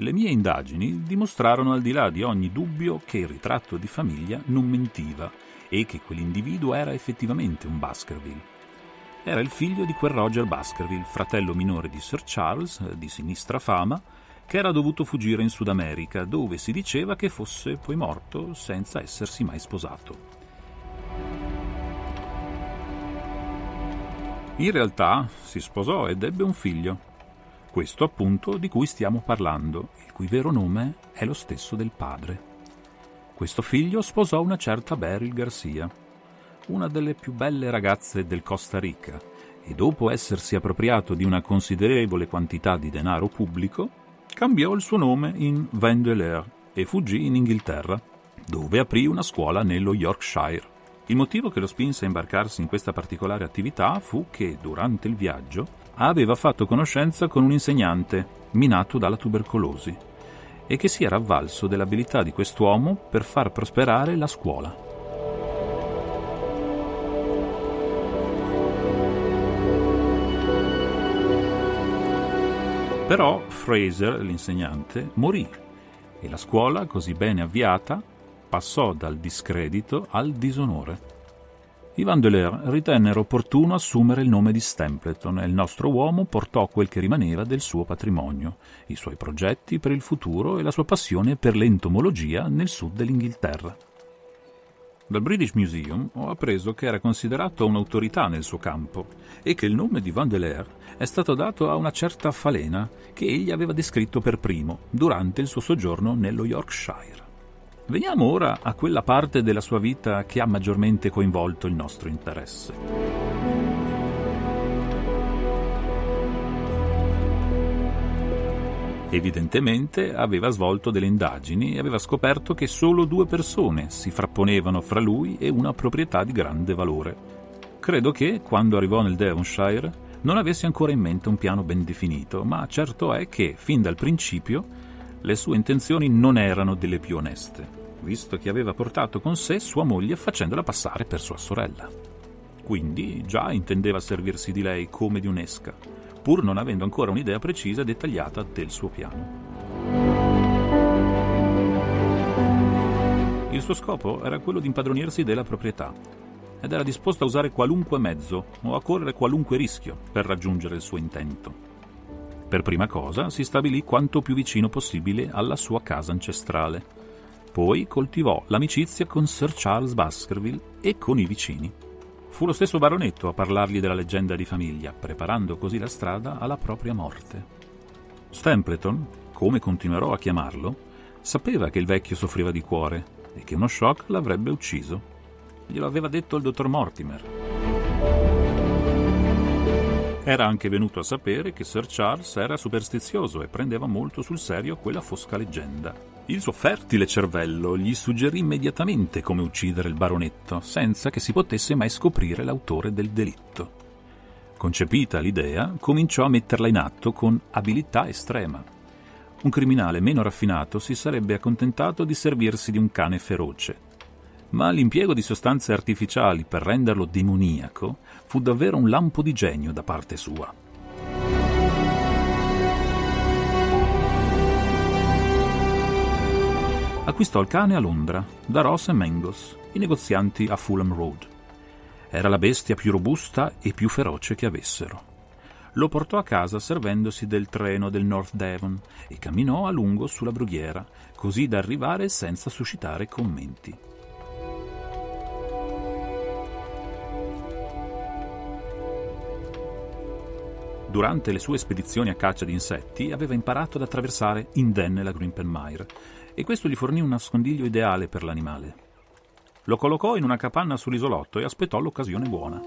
Le mie indagini dimostrarono al di là di ogni dubbio che il ritratto di famiglia non mentiva e che quell'individuo era effettivamente un Baskerville. Era il figlio di quel Roger Baskerville, fratello minore di Sir Charles, di sinistra fama, che era dovuto fuggire in Sud America, dove si diceva che fosse poi morto senza essersi mai sposato. In realtà si sposò ed ebbe un figlio, questo appunto di cui stiamo parlando, il cui vero nome è lo stesso del padre. Questo figlio sposò una certa Beryl Garcia, una delle più belle ragazze del Costa Rica, e dopo essersi appropriato di una considerevole quantità di denaro pubblico, cambiò il suo nome in Vandeleur e fuggì in Inghilterra, dove aprì una scuola nello Yorkshire. Il motivo che lo spinse a imbarcarsi in questa particolare attività fu che, durante il viaggio, aveva fatto conoscenza con un insegnante minato dalla tubercolosi e che si era avvalso dell'abilità di quest'uomo per far prosperare la scuola. Però Fraser, l'insegnante, morì e la scuola, così bene avviata, passò dal discredito al disonore. I Vandeleur ritennero opportuno assumere il nome di Stempleton e il nostro uomo portò quel che rimaneva del suo patrimonio, i suoi progetti per il futuro e la sua passione per l'entomologia nel sud dell'Inghilterra. Dal British Museum ho appreso che era considerato un'autorità nel suo campo e che il nome di Vandeleur è stato dato a una certa falena che egli aveva descritto per primo durante il suo soggiorno nello Yorkshire. Veniamo ora a quella parte della sua vita che ha maggiormente coinvolto il nostro interesse. Evidentemente aveva svolto delle indagini e aveva scoperto che solo due persone si frapponevano fra lui e una proprietà di grande valore. Credo che, quando arrivò nel Devonshire, non avesse ancora in mente un piano ben definito, ma certo è che, fin dal principio, le sue intenzioni non erano delle più oneste, visto che aveva portato con sé sua moglie facendola passare per sua sorella. Quindi già intendeva servirsi di lei come di un'esca, pur non avendo ancora un'idea precisa e dettagliata del suo piano. Il suo scopo era quello di impadronirsi della proprietà ed era disposto a usare qualunque mezzo o a correre qualunque rischio per raggiungere il suo intento. Per prima cosa si stabilì quanto più vicino possibile alla sua casa ancestrale. Poi coltivò l'amicizia con Sir Charles Baskerville e con i vicini. Fu lo stesso baronetto a parlargli della leggenda di famiglia, preparando così la strada alla propria morte. Stempleton, come continuerò a chiamarlo, sapeva che il vecchio soffriva di cuore e che uno shock l'avrebbe ucciso. Glielo aveva detto il dottor Mortimer. Era anche venuto a sapere che Sir Charles era superstizioso e prendeva molto sul serio quella fosca leggenda. Il suo fertile cervello gli suggerì immediatamente come uccidere il baronetto, senza che si potesse mai scoprire l'autore del delitto. Concepita l'idea, cominciò a metterla in atto con abilità estrema. Un criminale meno raffinato si sarebbe accontentato di servirsi di un cane feroce, ma l'impiego di sostanze artificiali per renderlo demoniaco fu davvero un lampo di genio da parte sua. Acquistò il cane a Londra, da Ross e Mangles, i negozianti a Fulham Road. Era la bestia più robusta e più feroce che avessero. Lo portò a casa servendosi del treno del North Devon e camminò a lungo sulla brughiera, così da arrivare senza suscitare commenti. Durante le sue spedizioni a caccia di insetti aveva imparato ad attraversare indenne la Grimpenmire e questo gli fornì un nascondiglio ideale per l'animale. Lo collocò in una capanna sull'isolotto e aspettò l'occasione buona.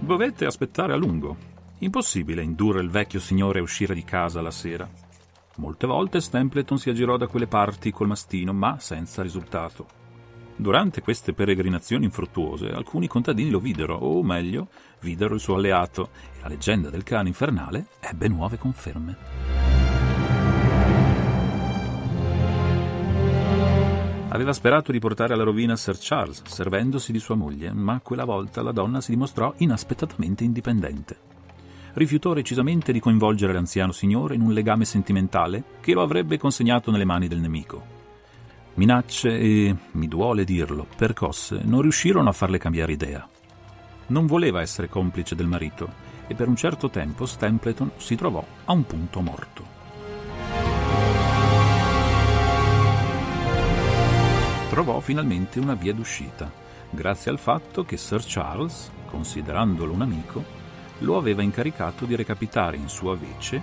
Dovette aspettare a lungo. Impossibile indurre il vecchio signore a uscire di casa la sera. Molte volte Stempleton si aggirò da quelle parti col mastino, ma senza risultato. Durante queste peregrinazioni infruttuose alcuni contadini lo videro, o meglio, videro il suo alleato, e la leggenda del cane infernale ebbe nuove conferme. Aveva sperato di portare alla rovina Sir Charles, servendosi di sua moglie, ma quella volta la donna si dimostrò inaspettatamente indipendente. Rifiutò recisamente di coinvolgere l'anziano signore in un legame sentimentale che lo avrebbe consegnato nelle mani del nemico. Minacce e, mi duole dirlo, percosse non riuscirono a farle cambiare idea. Non voleva essere complice del marito e per un certo tempo Stempleton si trovò a un punto morto. Trovò finalmente una via d'uscita, grazie al fatto che Sir Charles, considerandolo un amico, lo aveva incaricato di recapitare in sua vece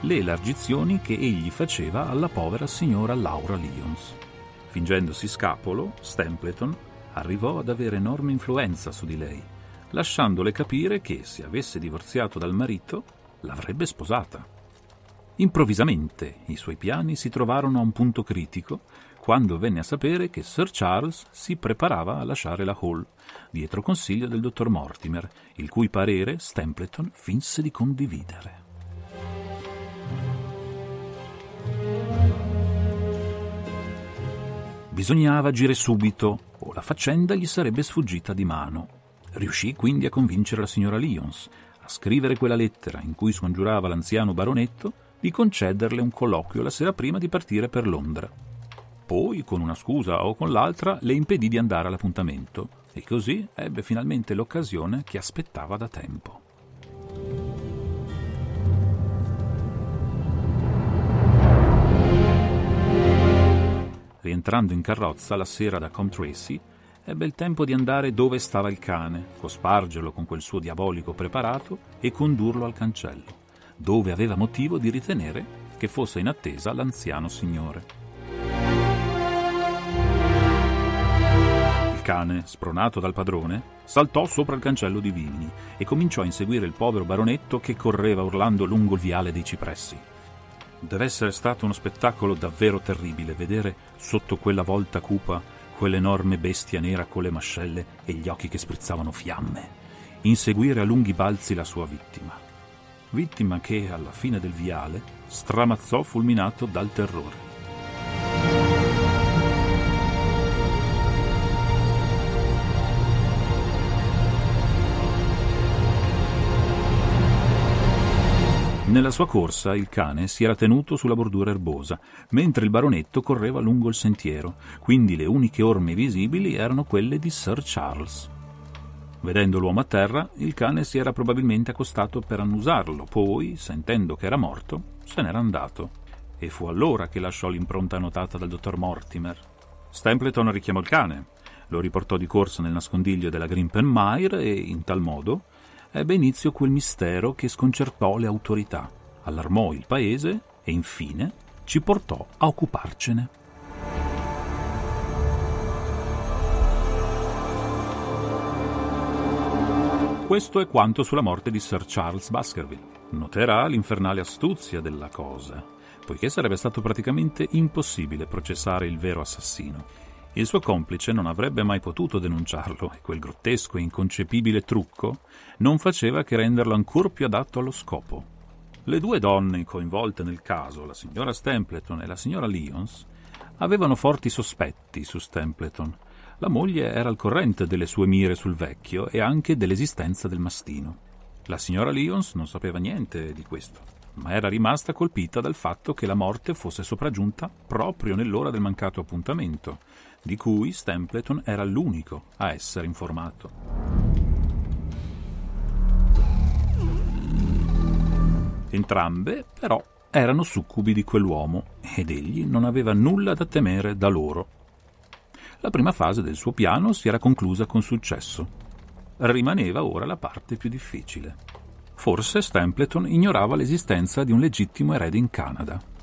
le elargizioni che egli faceva alla povera signora Laura Lyons. Fingendosi scapolo, Stempleton arrivò ad avere enorme influenza su di lei, lasciandole capire che se avesse divorziato dal marito l'avrebbe sposata. Improvvisamente i suoi piani si trovarono a un punto critico quando venne a sapere che Sir Charles si preparava a lasciare la Hall, dietro consiglio del dottor Mortimer, il cui parere Stempleton finse di condividere. Bisognava agire subito, o la faccenda gli sarebbe sfuggita di mano. Riuscì quindi a convincere la signora Lyons a scrivere quella lettera in cui scongiurava l'anziano baronetto di concederle un colloquio la sera prima di partire per Londra. Poi, con una scusa o con l'altra, le impedì di andare all'appuntamento e così ebbe finalmente l'occasione che aspettava da tempo. Rientrando in carrozza la sera da Com Tracy, ebbe il tempo di andare dove stava il cane, cospargerlo con quel suo diabolico preparato e condurlo al cancello, dove aveva motivo di ritenere che fosse in attesa l'anziano signore. Il cane, spronato dal padrone, saltò sopra il cancello di Vigni e cominciò a inseguire il povero baronetto che correva urlando lungo il viale dei cipressi. Deve essere stato uno spettacolo davvero terribile vedere sotto quella volta cupa quell'enorme bestia nera con le mascelle e gli occhi che sprizzavano fiamme, inseguire a lunghi balzi la sua vittima. Vittima che, alla fine del viale, stramazzò fulminato dal terrore. Nella sua corsa il cane si era tenuto sulla bordura erbosa, mentre il baronetto correva lungo il sentiero, quindi le uniche orme visibili erano quelle di Sir Charles. Vedendo l'uomo a terra, il cane si era probabilmente accostato per annusarlo, poi, sentendo che era morto, se n'era andato. E fu allora che lasciò l'impronta annotata dal dottor Mortimer. Stempleton richiamò il cane, lo riportò di corsa nel nascondiglio della Grimpenmire e, in tal modo, ebbe inizio quel mistero che sconcertò le autorità, allarmò il paese e infine ci portò a occuparcene. Questo è quanto sulla morte di Sir Charles Baskerville. Noterà l'infernale astuzia della cosa, poiché sarebbe stato praticamente impossibile processare il vero assassino. Il suo complice non avrebbe mai potuto denunciarlo e quel grottesco e inconcepibile trucco non faceva che renderlo ancor più adatto allo scopo. Le due donne coinvolte nel caso, la signora Stempleton e la signora Lyons, avevano forti sospetti su Stempleton. La moglie era al corrente delle sue mire sul vecchio e anche dell'esistenza del mastino. La signora Lyons non sapeva niente di questo, ma era rimasta colpita dal fatto che la morte fosse sopraggiunta proprio nell'ora del mancato appuntamento, di cui Stempleton era l'unico a essere informato. Entrambe, però, erano succubi di quell'uomo ed egli non aveva nulla da temere da loro. La prima fase del suo piano si era conclusa con successo. Rimaneva ora la parte più difficile. Forse Stempleton ignorava l'esistenza di un legittimo erede in Canada.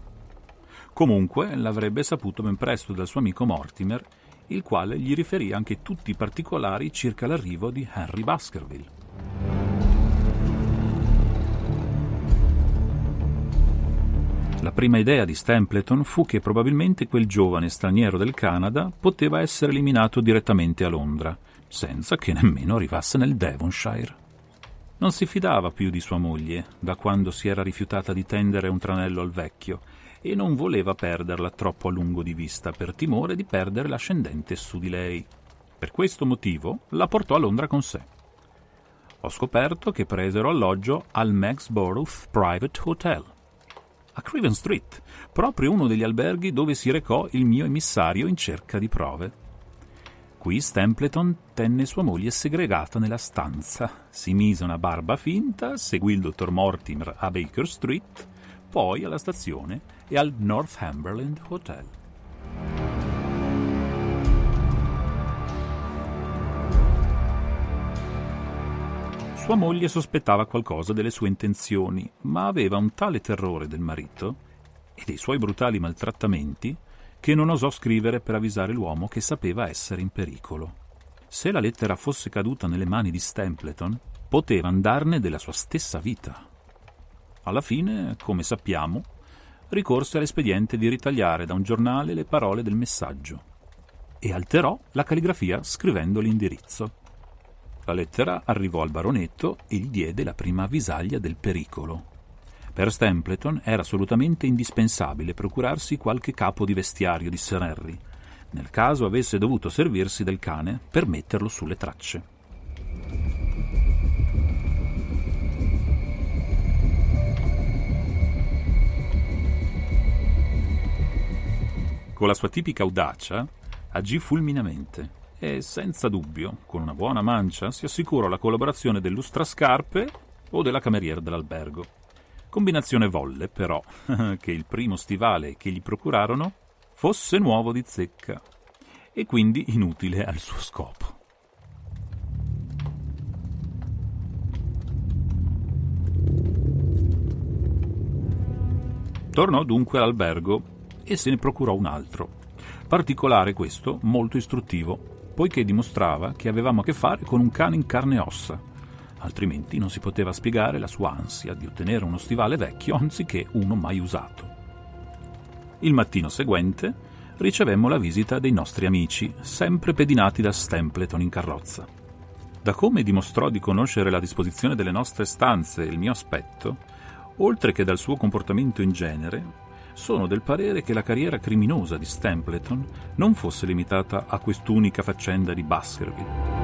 Comunque l'avrebbe saputo ben presto dal suo amico Mortimer, il quale gli riferì anche tutti i particolari circa l'arrivo di Henry Baskerville. La prima idea di Stempleton fu che probabilmente quel giovane straniero del Canada poteva essere eliminato direttamente a Londra, senza che nemmeno arrivasse nel Devonshire. Non si fidava più di sua moglie, da quando si era rifiutata di tendere un tranello al vecchio, e non voleva perderla troppo a lungo di vista per timore di perdere l'ascendente su di lei. Per questo motivo la portò a Londra con sé. Ho scoperto che presero alloggio al Maxborough Private Hotel, a Craven Street, proprio uno degli alberghi dove si recò il mio emissario in cerca di prove. Qui Stempleton tenne sua moglie segregata nella stanza, si mise una barba finta, seguì il dottor Mortimer a Baker Street, poi alla stazione e al Northumberland Hotel. Sua moglie sospettava qualcosa delle sue intenzioni, ma aveva un tale terrore del marito e dei suoi brutali maltrattamenti che non osò scrivere per avvisare l'uomo che sapeva essere in pericolo. Se la lettera fosse caduta nelle mani di Stempleton, poteva andarne della sua stessa vita. Alla fine, come sappiamo, ricorse all'espediente di ritagliare da un giornale le parole del messaggio e alterò la calligrafia scrivendo l'indirizzo. La lettera arrivò al baronetto e gli diede la prima avvisaglia del pericolo. Per Stempleton era assolutamente indispensabile procurarsi qualche capo di vestiario di Sir Harry, nel caso avesse dovuto servirsi del cane per metterlo sulle tracce. Con la sua tipica audacia agì fulminamente e senza dubbio, con una buona mancia, si assicurò la collaborazione del lustrascarpe o della cameriera dell'albergo. Combinazione volle, però, che il primo stivale che gli procurarono fosse nuovo di zecca e quindi inutile al suo scopo. Tornò dunque all'albergo e se ne procurò un altro. Particolare questo, molto istruttivo, poiché dimostrava che avevamo a che fare con un cane in carne e ossa, altrimenti non si poteva spiegare la sua ansia di ottenere uno stivale vecchio anziché uno mai usato. Il mattino seguente ricevemmo la visita dei nostri amici, sempre pedinati da Stempleton in carrozza. Da come dimostrò di conoscere la disposizione delle nostre stanze e il mio aspetto, oltre che dal suo comportamento in genere, sono del parere che la carriera criminosa di Stempleton non fosse limitata a quest'unica faccenda di Baskerville.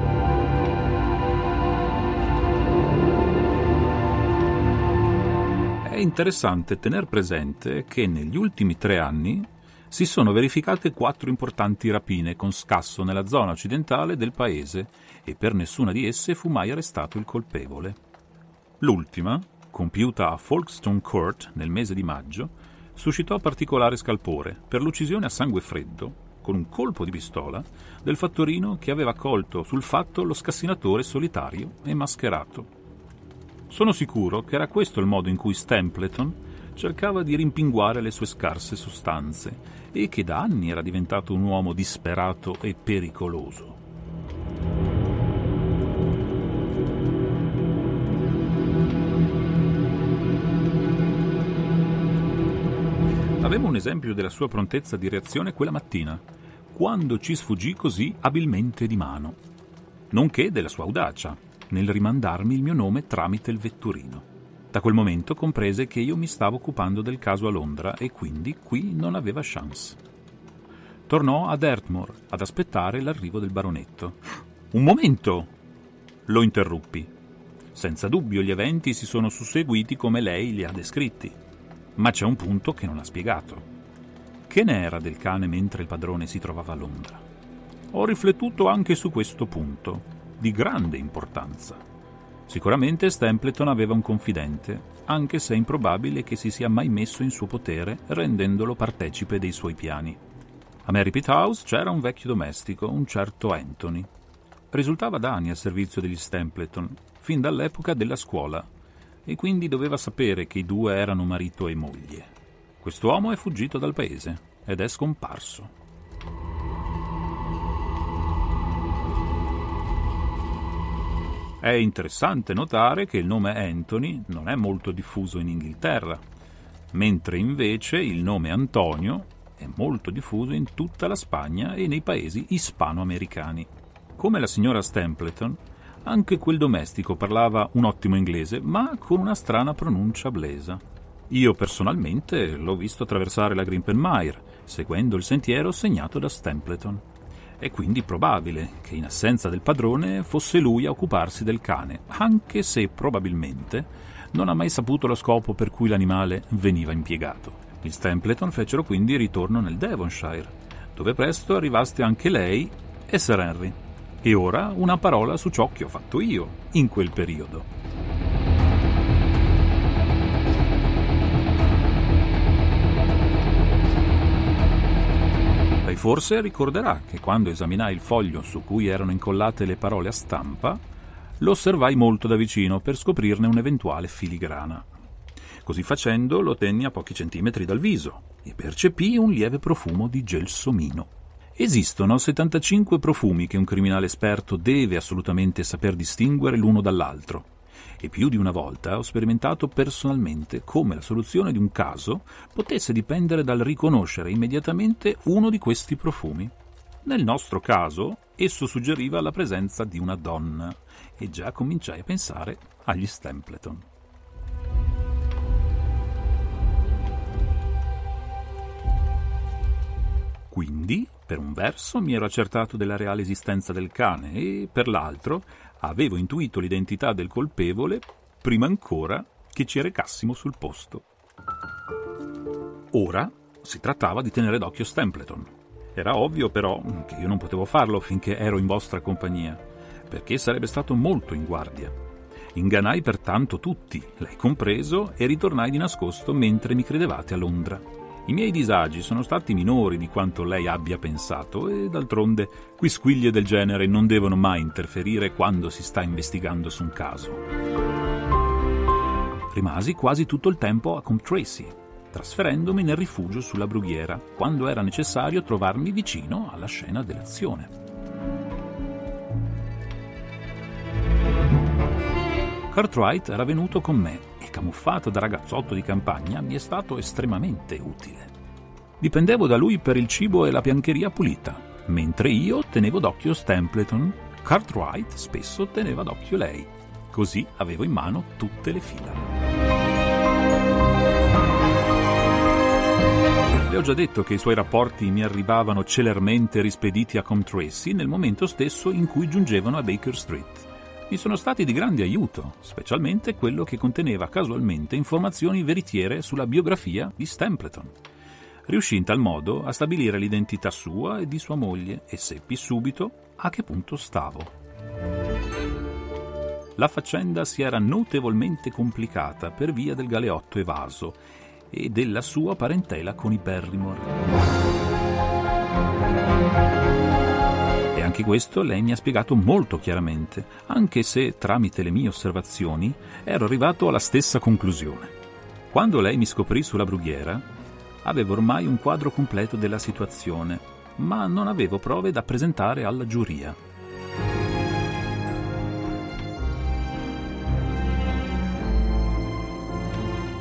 Interessante tener presente che negli ultimi tre anni si sono verificate quattro importanti rapine con scasso nella zona occidentale del paese e per nessuna di esse fu mai arrestato il colpevole. L'ultima, compiuta a Folkestone Court nel mese di maggio, suscitò particolare scalpore per l'uccisione a sangue freddo, con un colpo di pistola, del fattorino che aveva colto sul fatto lo scassinatore solitario e mascherato. Sono sicuro che era questo il modo in cui Stempleton cercava di rimpinguare le sue scarse sostanze e che da anni era diventato un uomo disperato e pericoloso. Avevo un esempio della sua prontezza di reazione quella mattina, quando ci sfuggì così abilmente di mano, nonché della sua audacia nel rimandarmi il mio nome tramite il vetturino. Da quel momento comprese che io mi stavo occupando del caso a Londra e quindi qui non aveva chance. Tornò ad Ertmore ad aspettare l'arrivo del baronetto. Un momento! Lo interruppi. Senza dubbio gli eventi si sono susseguiti come lei li ha descritti ma c'è un punto che non ha spiegato. Che ne era del cane mentre il padrone si trovava a Londra? Ho riflettuto anche su questo punto, di grande importanza. Sicuramente Stempleton aveva un confidente, anche se è improbabile che si sia mai messo in suo potere rendendolo partecipe dei suoi piani. A Mary Pitt House c'era un vecchio domestico, un certo Anthony. Risultava da anni al servizio degli Stempleton, fin dall'epoca della scuola, e quindi doveva sapere che i due erano marito e moglie. Quest'uomo è fuggito dal paese ed è scomparso. È interessante notare che il nome Anthony non è molto diffuso in Inghilterra, mentre invece il nome Antonio è molto diffuso in tutta la Spagna e nei paesi ispanoamericani. Come la signora Stempleton, anche quel domestico parlava un ottimo inglese, ma con una strana pronuncia blesa. Io personalmente l'ho visto attraversare la Grimpen Mire, seguendo il sentiero segnato da Stempleton. È quindi probabile che in assenza del padrone fosse lui a occuparsi del cane, anche se probabilmente non ha mai saputo lo scopo per cui l'animale veniva impiegato. Gli Stempleton fecero quindi ritorno nel Devonshire, dove presto arrivaste anche lei e Sir Henry. E ora una parola su ciò che ho fatto io in quel periodo. Lei forse ricorderà che quando esaminai il foglio su cui erano incollate le parole a stampa, lo osservai molto da vicino per scoprirne un'eventuale filigrana. Così facendo lo tenni a pochi centimetri dal viso e percepii un lieve profumo di gelsomino. Esistono 75 profumi che un criminale esperto deve assolutamente saper distinguere l'uno dall'altro. E più di una volta ho sperimentato personalmente come la soluzione di un caso potesse dipendere dal riconoscere immediatamente uno di questi profumi. Nel nostro caso, esso suggeriva la presenza di una donna, e già cominciai a pensare agli Stempleton. Quindi, per un verso mi ero accertato della reale esistenza del cane e, per l'altro, avevo intuito l'identità del colpevole prima ancora che ci recassimo sul posto. Ora si trattava di tenere d'occhio Stempleton. Era ovvio però che io non potevo farlo finché ero in vostra compagnia, perché sarebbe stato molto in guardia. Ingannai pertanto tutti, lei compreso, e ritornai di nascosto mentre mi credevate a Londra. I miei disagi sono stati minori di quanto lei abbia pensato e d'altronde quisquiglie del genere non devono mai interferire quando si sta investigando su un caso. Rimasi quasi tutto il tempo a Comp Tracy, trasferendomi nel rifugio sulla brughiera quando era necessario trovarmi vicino alla scena dell'azione. Cartwright era venuto con me camuffato da ragazzotto di campagna, mi è stato estremamente utile. Dipendevo da lui per il cibo e la biancheria pulita, mentre io tenevo d'occhio Stempleton, Cartwright spesso teneva d'occhio lei. Così avevo in mano tutte le fila. Le ho già detto che i suoi rapporti mi arrivavano celermente rispediti a Comtracy nel momento stesso in cui giungevano a Baker Street mi sono stati di grande aiuto, specialmente quello che conteneva casualmente informazioni veritiere sulla biografia di Stempleton. Riuscì in tal modo a stabilire l'identità sua e di sua moglie e seppi subito a che punto stavo. La faccenda si era notevolmente complicata per via del galeotto evaso e della sua parentela con i Barrymore. Anche questo lei mi ha spiegato molto chiaramente, anche se tramite le mie osservazioni ero arrivato alla stessa conclusione. Quando lei mi scoprì sulla brughiera, avevo ormai un quadro completo della situazione, ma non avevo prove da presentare alla giuria.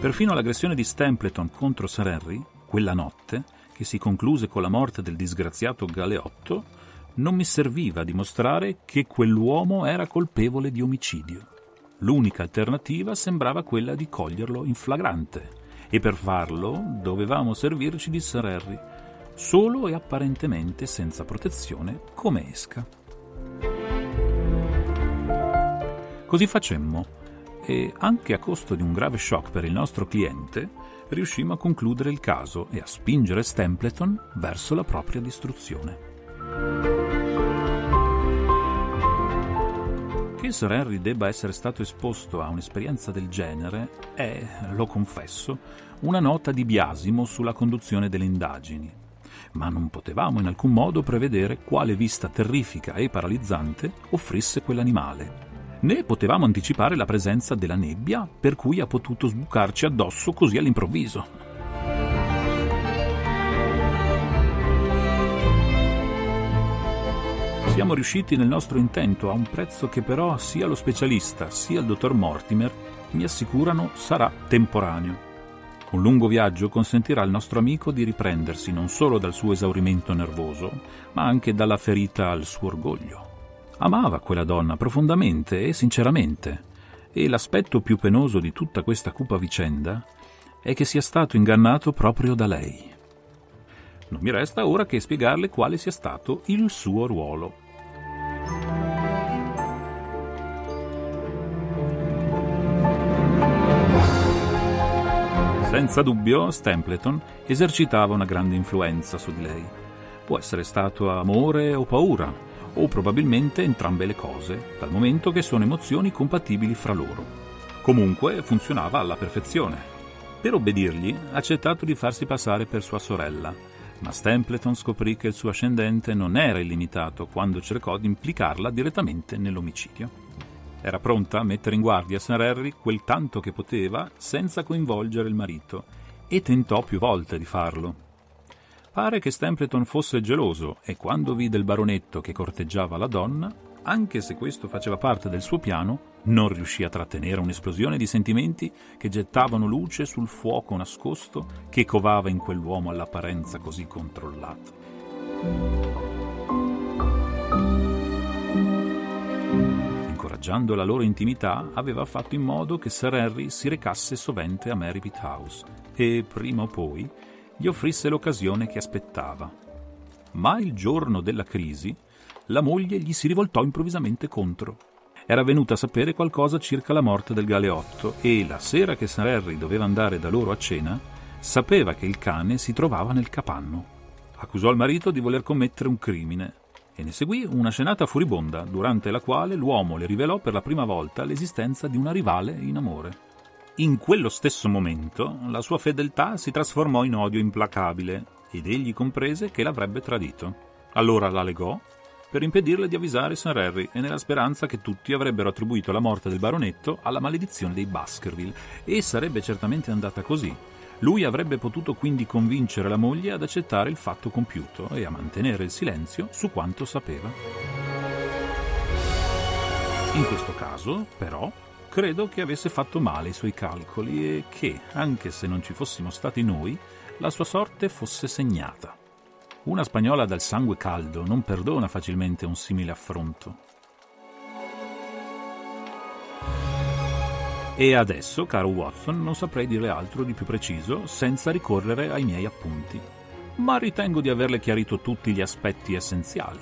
Perfino l'aggressione di Stempleton contro Sir Henry, quella notte, che si concluse con la morte del disgraziato Galeotto, non mi serviva a dimostrare che quell'uomo era colpevole di omicidio. L'unica alternativa sembrava quella di coglierlo in flagrante e per farlo dovevamo servirci di Sir Harry, solo e apparentemente senza protezione come esca. Così facemmo e, anche a costo di un grave shock per il nostro cliente, riuscimmo a concludere il caso e a spingere Stempleton verso la propria distruzione. Che Sir Henry debba essere stato esposto a un'esperienza del genere è, lo confesso, una nota di biasimo sulla conduzione delle indagini, ma non potevamo in alcun modo prevedere quale vista terrifica e paralizzante offrisse quell'animale, né potevamo anticipare la presenza della nebbia per cui ha potuto sbucarci addosso così all'improvviso. Siamo riusciti nel nostro intento a un prezzo che però sia lo specialista sia il dottor Mortimer mi assicurano sarà temporaneo. Un lungo viaggio consentirà al nostro amico di riprendersi non solo dal suo esaurimento nervoso, ma anche dalla ferita al suo orgoglio. Amava quella donna profondamente e sinceramente, e l'aspetto più penoso di tutta questa cupa vicenda è che sia stato ingannato proprio da lei. Non mi resta ora che spiegarle quale sia stato il suo ruolo. Senza dubbio, Stempleton esercitava una grande influenza su di lei. Può essere stato amore o paura, o probabilmente entrambe le cose, dal momento che sono emozioni compatibili fra loro. Comunque funzionava alla perfezione. Per obbedirgli, ha accettato di farsi passare per sua sorella, ma Stempleton scoprì che il suo ascendente non era illimitato quando cercò di implicarla direttamente nell'omicidio. Era pronta a mettere in guardia Sir Harry quel tanto che poteva senza coinvolgere il marito e tentò più volte di farlo. Pare che Stempleton fosse geloso e quando vide il baronetto che corteggiava la donna, anche se questo faceva parte del suo piano, non riuscì a trattenere un'esplosione di sentimenti che gettavano luce sul fuoco nascosto che covava in quell'uomo all'apparenza così controllato. Incoraggiando la loro intimità, aveva fatto in modo che Sir Henry si recasse sovente a Marypit House e, prima o poi, gli offrisse l'occasione che aspettava. Ma il giorno della crisi, la moglie gli si rivoltò improvvisamente contro. Era venuta a sapere qualcosa circa la morte del galeotto e, la sera che Sir Harry doveva andare da loro a cena, sapeva che il cane si trovava nel capanno. Accusò il marito di voler commettere un crimine e ne seguì una scenata furibonda, durante la quale l'uomo le rivelò per la prima volta l'esistenza di una rivale in amore. In quello stesso momento la sua fedeltà si trasformò in odio implacabile ed egli comprese che l'avrebbe tradito. Allora la legò per impedirle di avvisare Sir Harry e nella speranza che tutti avrebbero attribuito la morte del baronetto alla maledizione dei Baskerville e sarebbe certamente andata così. Lui avrebbe potuto quindi convincere la moglie ad accettare il fatto compiuto e a mantenere il silenzio su quanto sapeva. In questo caso, però, credo che avesse fatto male i suoi calcoli e che, anche se non ci fossimo stati noi, la sua sorte fosse segnata. Una spagnola dal sangue caldo non perdona facilmente un simile affronto. E adesso, caro Watson, non saprei dire altro di più preciso senza ricorrere ai miei appunti, ma ritengo di averle chiarito tutti gli aspetti essenziali.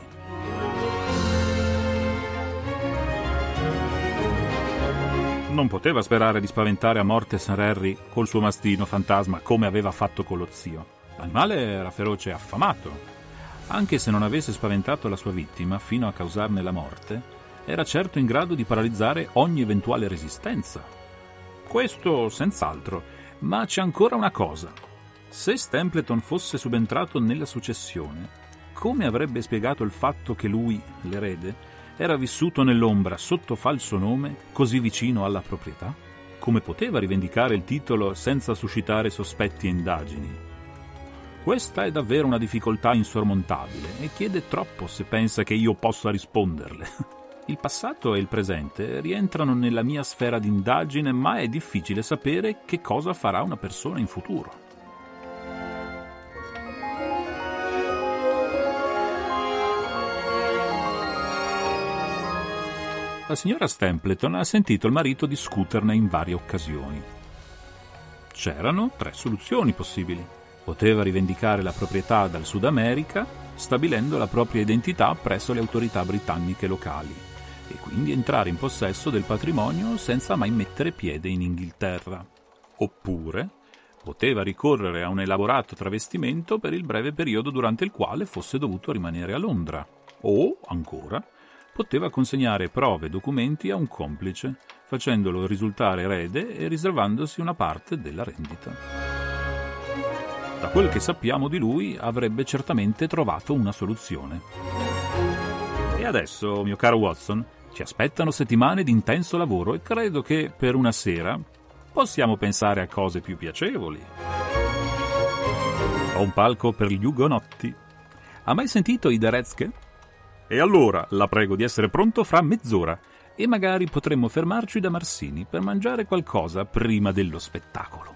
Non poteva sperare di spaventare a morte Sir Harry col suo mastino fantasma come aveva fatto con lo zio. L'animale era feroce e affamato. Anche se non avesse spaventato la sua vittima fino a causarne la morte, era certo in grado di paralizzare ogni eventuale resistenza. Questo senz'altro, ma c'è ancora una cosa. Se Stempleton fosse subentrato nella successione, come avrebbe spiegato il fatto che lui, l'erede, era vissuto nell'ombra sotto falso nome così vicino alla proprietà? Come poteva rivendicare il titolo senza suscitare sospetti e indagini? Questa è davvero una difficoltà insormontabile e chiede troppo se pensa che io possa risponderle. Il passato e il presente rientrano nella mia sfera d'indagine, ma è difficile sapere che cosa farà una persona in futuro. La signora Stempleton ha sentito il marito discuterne in varie occasioni. C'erano tre soluzioni possibili. Poteva rivendicare la proprietà dal Sud America, stabilendo la propria identità presso le autorità britanniche locali e quindi entrare in possesso del patrimonio senza mai mettere piede in Inghilterra. Oppure poteva ricorrere a un elaborato travestimento per il breve periodo durante il quale fosse dovuto rimanere a Londra. O, ancora, poteva consegnare prove e documenti a un complice, facendolo risultare erede e riservandosi una parte della rendita. Da quel che sappiamo di lui, avrebbe certamente trovato una soluzione. E adesso, mio caro Watson, ci aspettano settimane di intenso lavoro e credo che per una sera possiamo pensare a cose più piacevoli. Ho un palco per gli ugonotti. Ha mai sentito i Derezke? E allora la prego di essere pronto fra mezz'ora e magari potremmo fermarci da Marsini per mangiare qualcosa prima dello spettacolo.